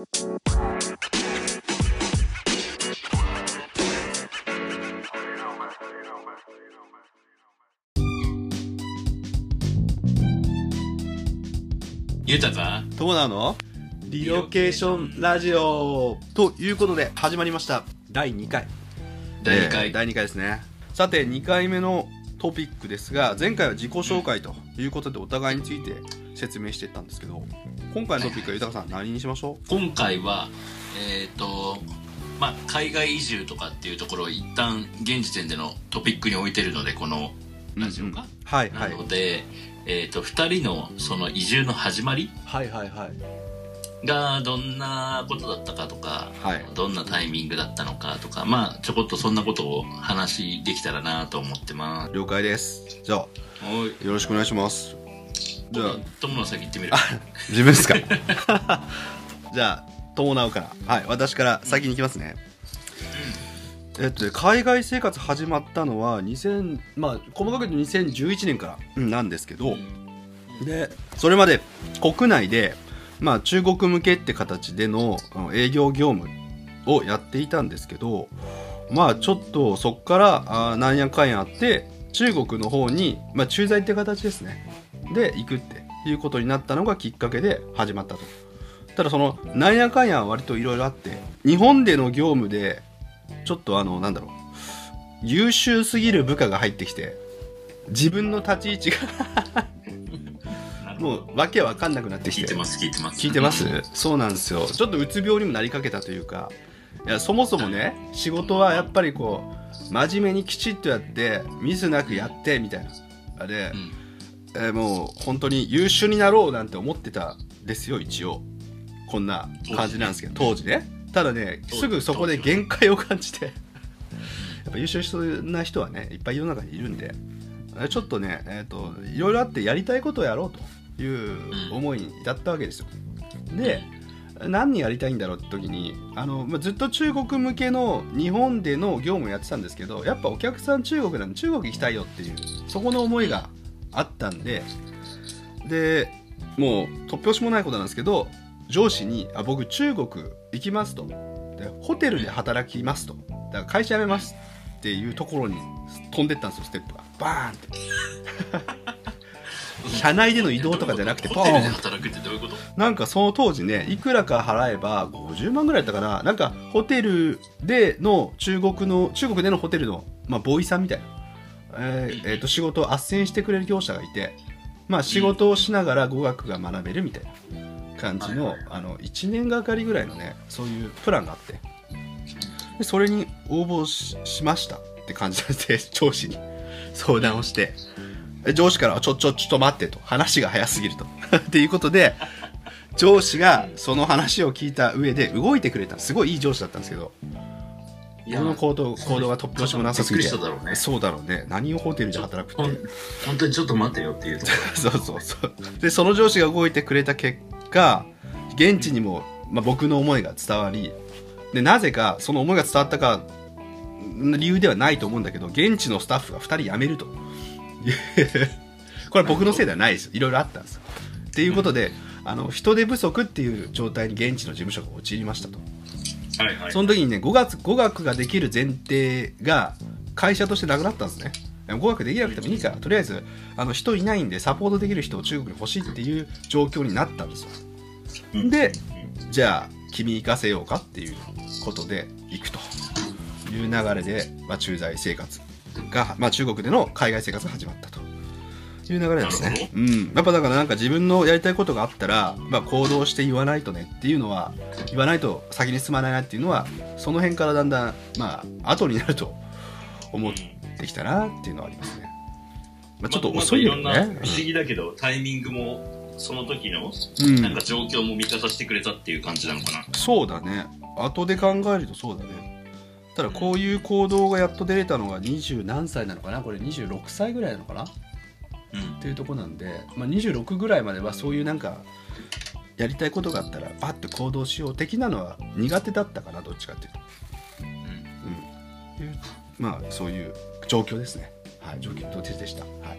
豊か友達のリロケーションラジオ。ということで始まりました。第2回。第2回、えー第2回ですね。さて2回目のトピックですが前回は自己紹介ということでお互いについて説明していったんですけど今回のトピックは豊さん何にしましょ今回はえっ、とまあ海外移住とかっていうところを一旦現時点でのトピックに置いてるのでこのうラジオが、はいはないので、えっ、と2人のその移住の始まりはいはいはい。がどんなことだったかとか、はい。どんなタイミングだったのかとかまあちょこっとそんなことを話できたらなと思ってます。了解です。じゃあよろしくお願いしますじゃあ友の先行ってみる。自分ですか？じゃあ伴うから。はい私から先に行きますね、えっとね海外生活始まったのは2000まあ細かく言うと2011年からうんなんですけど、でそれまで国内で、まあ、中国向けって形でのうん営業業務をやっていたんですけどまあちょっとそっからあーなんやかんやあって中国の方に、まあ、駐在って形ですねで行くっていうことになったのがきっかけで始まったと。ただそのなんやかんやは割といろいろあって日本での業務でちょっとあのなんだろう。優秀すぎる部下が入ってきて自分の立ち位置がもうわけわかんなくなってきて。聞いてます聞いてます。聞いてます？そうなんですよ。ちょっとうつ病にもなりかけたというかいやそもそもね仕事はやっぱりこう真面目にきちっとやってミスなくやってみたいな。あれ、うんえーもう本当に優秀になろうなんて思ってたんですよ一応。こんな感じなんですけど当時ね。ただねすぐそこで限界を感じて。やっぱ優秀な人はねいっぱい世の中にいるんでえちょっとね、えー、といろいろあってやりたいことをやろうという思いに至ったわけですよ。で何にやりたいんだろうって時にあの、まあ、ずっと中国向けの日本での業務をやってたんですけどやっぱお客さん中国なんで中国行きたいよっていうそこの思いがあったんででもう突拍子もないことなんですけど上司に「あ僕中国行きます」と。でホテルで働きますと。だから会社辞めますっていうところに飛んでったんですよステップが。バーンって。社内での移動とかじゃなくてホテルで働くってどういうこと？なんかその当時ねいくらか払えば50万ぐらいだったかな。なんかホテルでの中国の中国でのホテルの、まあ、ボーイさんみたいな、えーえーと仕事を斡旋してくれる業者がいて、まあ、仕事をしながら語学が学べるみたいな感じの,、あの1年がかりぐらいのねそういうプランがあってでそれに応募ししました。って感じで 上司に相談をしてで上司からはちょちょちょっと待ってと。話が早すぎると。っていうことで上司がその話を聞いた上で動いてくれた。すごいいい上司だったんですけどいやこの行動行動が突拍子もなさすぎて。びっくりしただろうね。そうだろうね。何をホテルで働くって。本当にちょっと待てよっていうそうそうそう。でその上司が動いてくれた結果現地にも、まあ、僕の思いが伝わりでなぜかその思いが伝わったか理由ではないと思うんだけど現地のスタッフが2人辞めると。これは僕のせいではないですいろいろあったんですよ。っていうことで、あの人手不足っていう状態に現地の事務所が陥りましたと。ろはいはいその時にね語学語学ができる前提が会社としてなくなったんですね。語学できなくてもいいからとりあえずあの人いないんでサポートできる人を中国に欲しいっていう状況になったんですよ。でじゃあ君行かせようかっていうことで行くと。いう流れで、まあ、駐在生活が、まあ、中国での海外生活が始まったという流れなんですね。うん、やっぱだからなんか自分のやりたいことがあったら、まあ、行動して言わないとねっていうのは言わないと先に進まないなっていうのはその辺からだんだんまあ後になると思ってきたなっていうのはありますね。まあ、ちょっと遅いよね。な。不思議だけど、タイミングもその時のうん。なんか状況も味方してくれたっていう感じなのかな、そうだね。後で考えるとそうだね。ただこういう行動がやっと出れたのが20何歳なのかな？これ26歳ぐらいなのかな？っうん。ていうとこなんで、まあ、26ぐらいまではそういうなんかやりたいことがあったらバッと行動しよう的なのは苦手だったかなどっちかっていうと、うん。いうまあそういう状況ですね。はい状況でした。はい。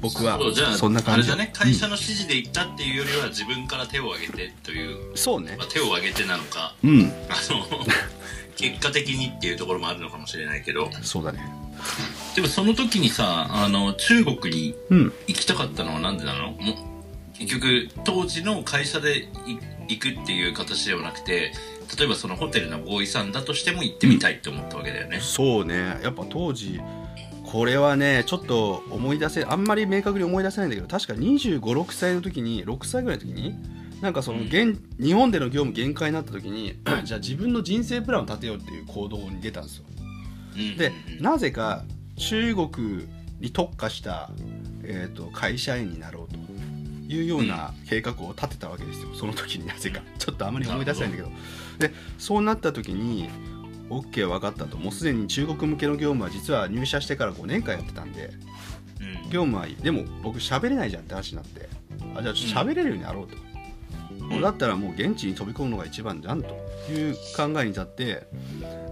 僕はそうじゃあそんな感じ。あれだね会社の指示で行ったっていうよりは自分から手を挙げてという、そうね。まあ、手を挙げてなのかうん。あの結果的にっていうところもあるのかもしれないけど。そうだねでもその時にさあの中国にうん。行きたかったのはなんでなの？も結局当時の会社でい行くっていう形ではなくて例えばそのホテルのボーイさんだとしても行ってみたいって思ったわけだよね、そうね。やっぱ当時これはねちょっと思い出せあんまり明確に思い出せないんだけど確か2 5 6歳の時に6歳ぐらいの時になんかその現、日本での業務限界になった時に じゃあ自分の人生プランを立てようっていう行動に出たんですよ。うんでうんうん。なぜか中国に特化した、えー、と会社員になろうというような計画を立てたわけですよ。その時になぜか。ちょっとあまり思い出せないんだけど。でそうなった時に OK 分かったと。もうすでに中国向けの業務は実は入社してから5年間やってたんでうん。業務はでも僕喋れないじゃんって話になって。あじゃあ喋れるようになろうと、もうだったらもう現地に飛び込むのが一番じゃんという考えに立って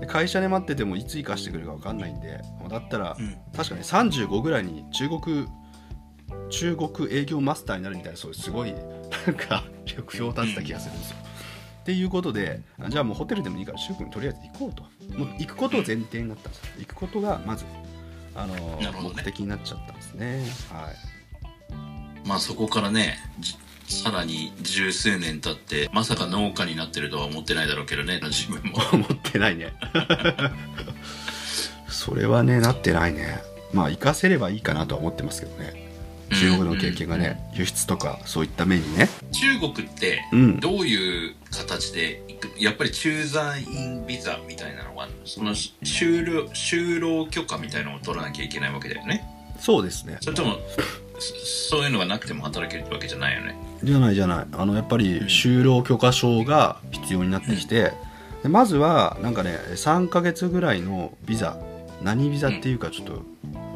で会社で待っててもいつ生かしてくれるか分かんないんでだったらうん。確かに35ぐらいに中国中国営業マスターになるみたいなそういうすごいなんか目標を立てた気がするんですよ。っていうことであじゃあもうホテルでもいいから中国にとりあえず行こうと。もう行くことを前提になったんですよ。行くことがまずあの、なるほどね。目的になっちゃったんですね。はい。まあそこからねじさらに十数年経ってまさか農家になってるとは思ってないだろうけどね自分も。思ってないね。それはねなってないね。まあ活かせればいいかなとは思ってますけどね。中国の経験がね、輸出とかそういった面にね。中国ってうん。どういう形で行くやっぱり駐在員ビザみたいなのがその就労就労許可みたいなのを取らなきゃいけないわけだよね。そうですね。それともそそういうのがなくても働けるわけじゃないよね。じゃないじゃない。あのやっぱり就労許可証が必要になってきて、でまずはなんかね3ヶ月ぐらいのビザ何ビザっていうかちょっと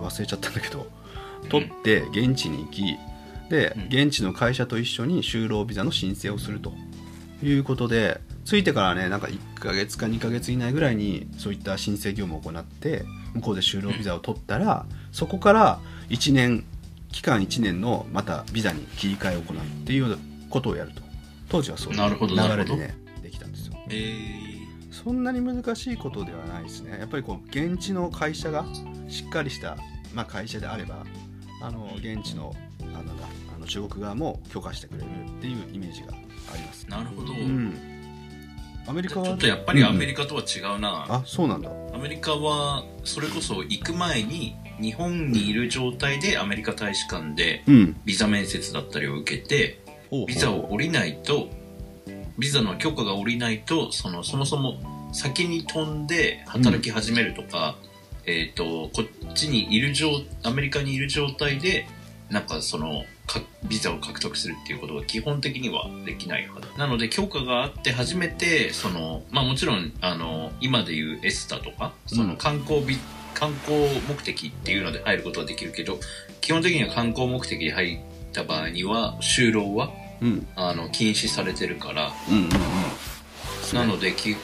忘れちゃったんだけど取って現地に行きでうん。現地の会社と一緒に就労ビザの申請をすると。いうことで着いてからねなんか1ヶ月か2ヶ月以内ぐらいにそういった申請業務を行って向こうで就労ビザを取ったらそこから1年期間1年のまたビザに切り替えを行うっていうことをやると。当時はそういうなるほどなるほど。流れでねできたんですよ。えー、そんなに難しいことではないですね。やっぱりこう現地の会社がしっかりした、まあ、会社であればあの現地のあのあの中国側も許可してくれるっていうイメージがあります。なるほど、うん。アメリカはちょっとやっぱりアメリリカとは違うな、あそうなんだ。アメリカはそれこそ行く前に日本にいる状態でアメリカ大使館でうん。ビザ面接だったりを受けてほうほう。ビザを降りないとビザの許可が下りないとそのそもそも先に飛んで働き始めるとか、えっ、とこっちにいる状アメリカにいる状態でなんかそのかビザを獲得するっていうことが基本的にはできないはずなので許可があって初めてそのまあもちろんあの今でいうエスタとかその観光ビ、観光目的っていうので入ることはできるけど基本的には観光目的で入った場合には就労はうん。あの禁止されてるからうんうんうん。なのでき、うん、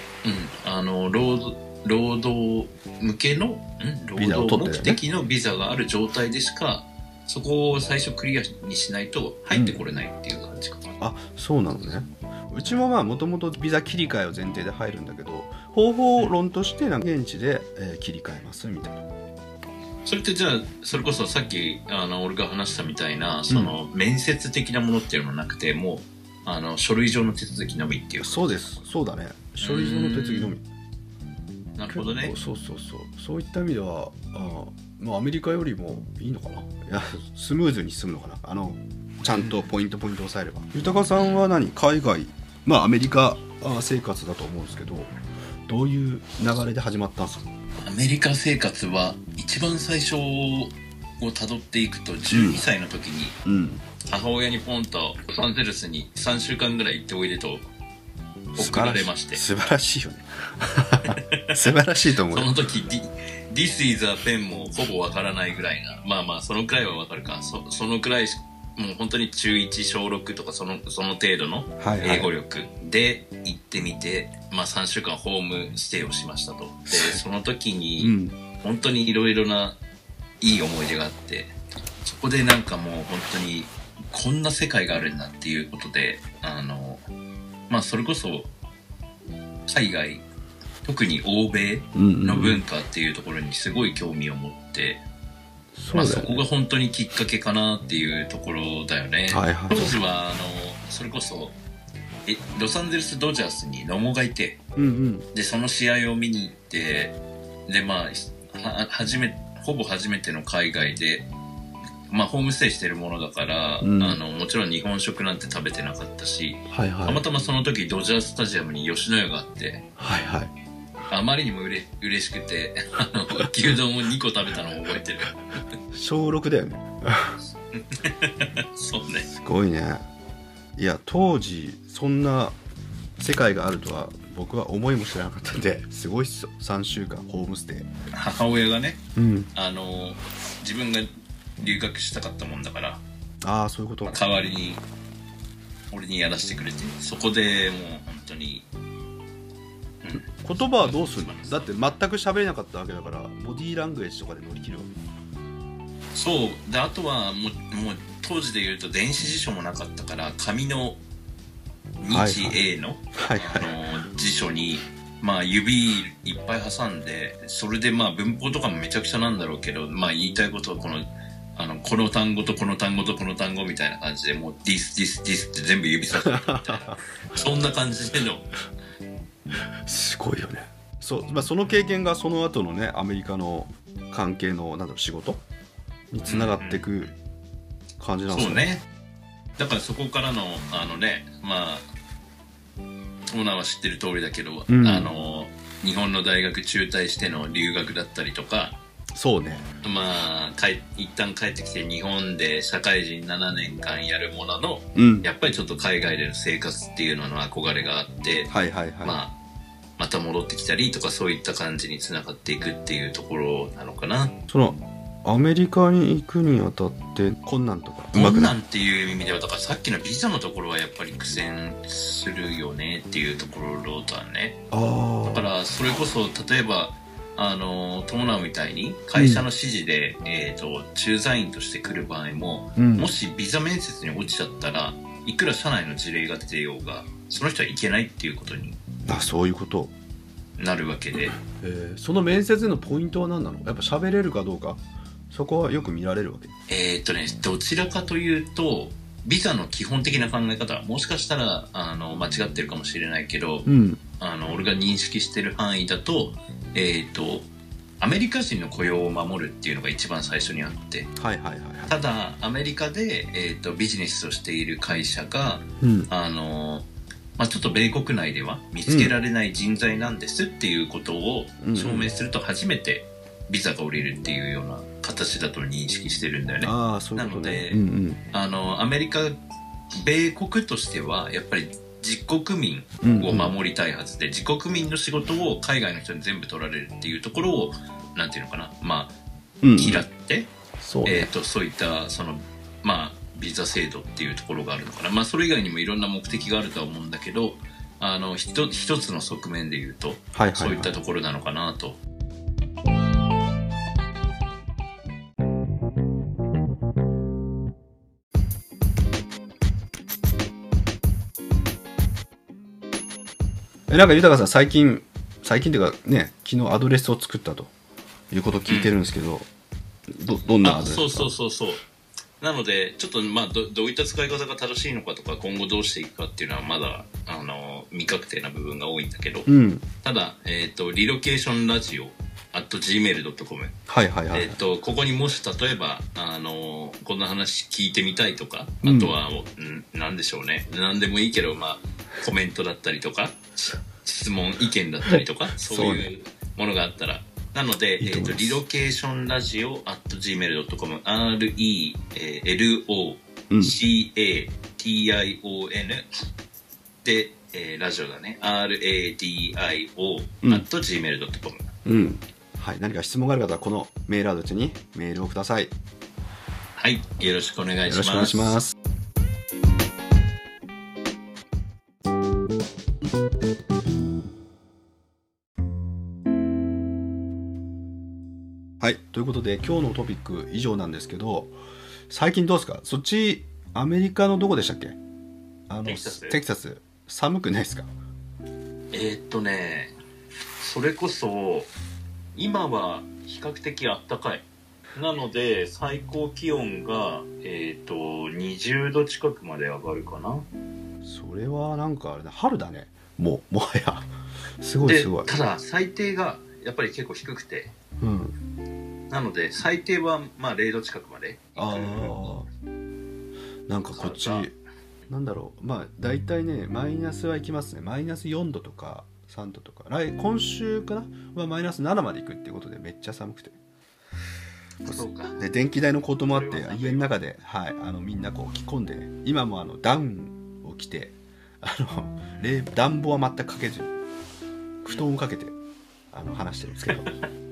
あの労働労働向けの、ん、労働目的のビザがある状態でしかそこを最初クリアにしないと入ってこれないっていう感じかな、あそうなのね。うちもまあもともとビザ切り替えを前提で入るんだけど方法論としてなんか現地で、えー切り替えますみたいな。それってじゃあそれこそさっきあの俺が話したみたいなその面接的なものっていうのはなくてもうあの書類上の手続きのみっていうそうです。そうだね。書類上の手続きのみ。なるほどね。そうそうそう。そういった意味ではあまあアメリカよりもいいのかな。いやスムーズに進むのかな。あのちゃんとポイントポイント押さえれば。豊さんは何？海外。まあアメリカあ生活だと思うんですけどどういう流れで始まったんですか？アメリカ生活は一番最初をたどっていくと12歳の時にうん。母親にポンとロサンゼルスに3週間ぐらい行っておいでと送られまして。素晴らしいよね。素晴らしいと思うよ。その時 Thi- This is a pen もほぼわからないぐらいな。まあまあそのくらいはわかるか。そそのくらいしもう本当に中1小6とかそのその程度のはいはい。英語力で行ってみて、まあ3週間ホームステイをしましたと。で その時うにん。本当にいろいろないい思い出があってそこでなんかもう本当にこんな世界があるんだっていうことであのまあそれこそ海外特に欧米うんの文化っていうところにすごい興味を持って、まあ、そそうだよね。こが本当にきっかけかなっていうところだよね。はいはい。当時はあのそれこそえロサンゼルス・ドジャースに野茂がいてうんうん。でその試合を見に行ってでまあは初めほぼ初めての海外で、まあ、ホームステイしてるものだから、うん。あのもちろん日本食なんて食べてなかったし、はいはい。たまたまその時ドジャースタジアムに吉野家があってはいはい。あまりにもうれ嬉しくてあの牛丼を2個食べたのを覚えてる小6だよね。そうね。すごいね。いや当時そんな世界があるとは僕は思いも知らなかったんですごいっすよ。3週間ホームステイ。母親がねうん。あの自分が留学したかったもんだからああそういうこと。代わりに俺にやらせてくれてそこでもう本当に言葉はどうする？のだって全く喋れなかったわけだからボディーラングエッジとかで乗り切るわそう。であとはもうもう当時で言うと電子辞書もなかったから紙の日英の,、けはいはい。あの辞書にまあ指いっぱい挟んでそれでまあ文法とかもめちゃくちゃなんだろうけどまあ言いたいことはこのあのこの単語とこの単語とこの単語みたいな感じでもう this this this って全部指さすみたいな。そんな感じでの。すごいよね。そう、まあ、その経験がその後のねアメリカの関係のなんだろう仕事につながっていく感じなんですそうね。だからそこからのあのねまあオーナーは知ってる通りだけど、うん。あの日本の大学中退しての留学だったりとかそうね。まあ帰一旦帰ってきて日本で社会人7年間やるもののうん。やっぱりちょっと海外での生活っていうのの憧れがあって、はいはいはい、まあまた戻ってきたりとかそういった感じにつながっていくっていうところなのかな。そのアメリカに行くにあたって困難とか？うまくない困難っていう意味ではだからさっきのビザのところはやっぱり苦戦するよねっていうところだね。あだからそれこそ例えばあの伴うみたいに会社の指示で、えー、と駐在員として来る場合もあうん。もしビザ面接に落ちちゃったらいくら社内の事例が出てようがその人はいけないっていうことにあそういうこと、なるわけで。えー。その面接でのポイントは何なの？やっぱ喋れるかどうか？そこはよく見られるわけ？えーっとねどちらかというとビザの基本的な考え方はもしかしたらあの間違ってるかもしれないけどうん。あの俺が認識してる範囲だと,、えーっとアメリカ人の雇用を守るっていうのが一番最初にあってはいはいはいはい。ただアメリカで、えーっとビジネスをしている会社がうん。あのまあ、ちょっと米国内では見つけられない人材なんですっていうことをうん。証明すると初めてビザが下りるっていうような形だと認識してるんだよね。あういうことね。なのでうんうん。あのアメリカ米国としてはやっぱり自国民うんを守りたいはずで、自国民の仕事を海外の人に全部取られるっていうところをなんていうのかなまあうん嫌って、そうね。えー、とそういったそのまあビザ制度っていうところがあるのかな。まあそれ以外にもいろんな目的があるとは思うんだけどあのひと一つの側面で言うとはいはいはい。そういったところなのかなと。えなんか豊さん最近最近っていうかね昨日アドレスを作ったと。いうことを聞いてるんですけど、どどんなアあドレスそうそうそうそう。なのでちょっとまあどどういった使い方が正しいのかとか今後どうしていくかっていうのはまだあの未確定な部分が多いんだけど、うん。ただ、えっとリロケーションラジオ at gmail.com はいはいはい、えっとここにもし例えばあのこんな話聞いてみたいとかうんあとは、うん、なんでしょうね。何でもいいけどまあコメントだったりとか。し質問意見だったりとかそういうものがあったら。なので、いいえっとリロケーションラジオ at gmail.com RELOCATION で、えーラジオだね。RADIO うん。at gmail.com うん。はい、何か質問がある方はこのメールアドレスにメールをください。よはい。よろしくお願いします。ろしくお願いしますいということで今日のトピック以上なんですけど最近どうですか？そっちアメリカのどこでしたっけ？あのテキサス？テキサス。寒くないですか？えーっとねそれこそ今は比較的あったかい。なので最高気温がえーっと20度近くまで上がるかな。それはなんかあれだ春だね。もうもはや。すごいですごい。ただ最低がやっぱり結構低くて。うんなので最低はまあ0度近くまで。ああなんかこっちなんだろう。まあ大体ねマイナスはいきますね。マイナス4度とか3度とか。来今週かな？はマイナス7までいくっていうことでめっちゃ寒くて。そうか。で電気代のこともあって家の中で、はい、あのみんなこう着込んでね今もあのダウンを着てあの冷暖房は全くかけずに布団をかけてあの話してるんですけど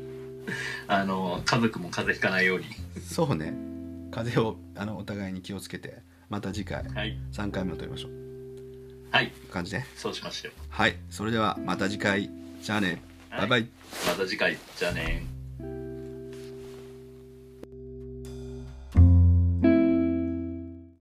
あの家族も風邪ひかないように。そうね。風邪をあのお互いに気をつけてまた次回はい。3回目を撮りましょう。はい。感じでそうしましょう。はい。それではまた次回。じゃあね。バイバイ。また次回。じゃあね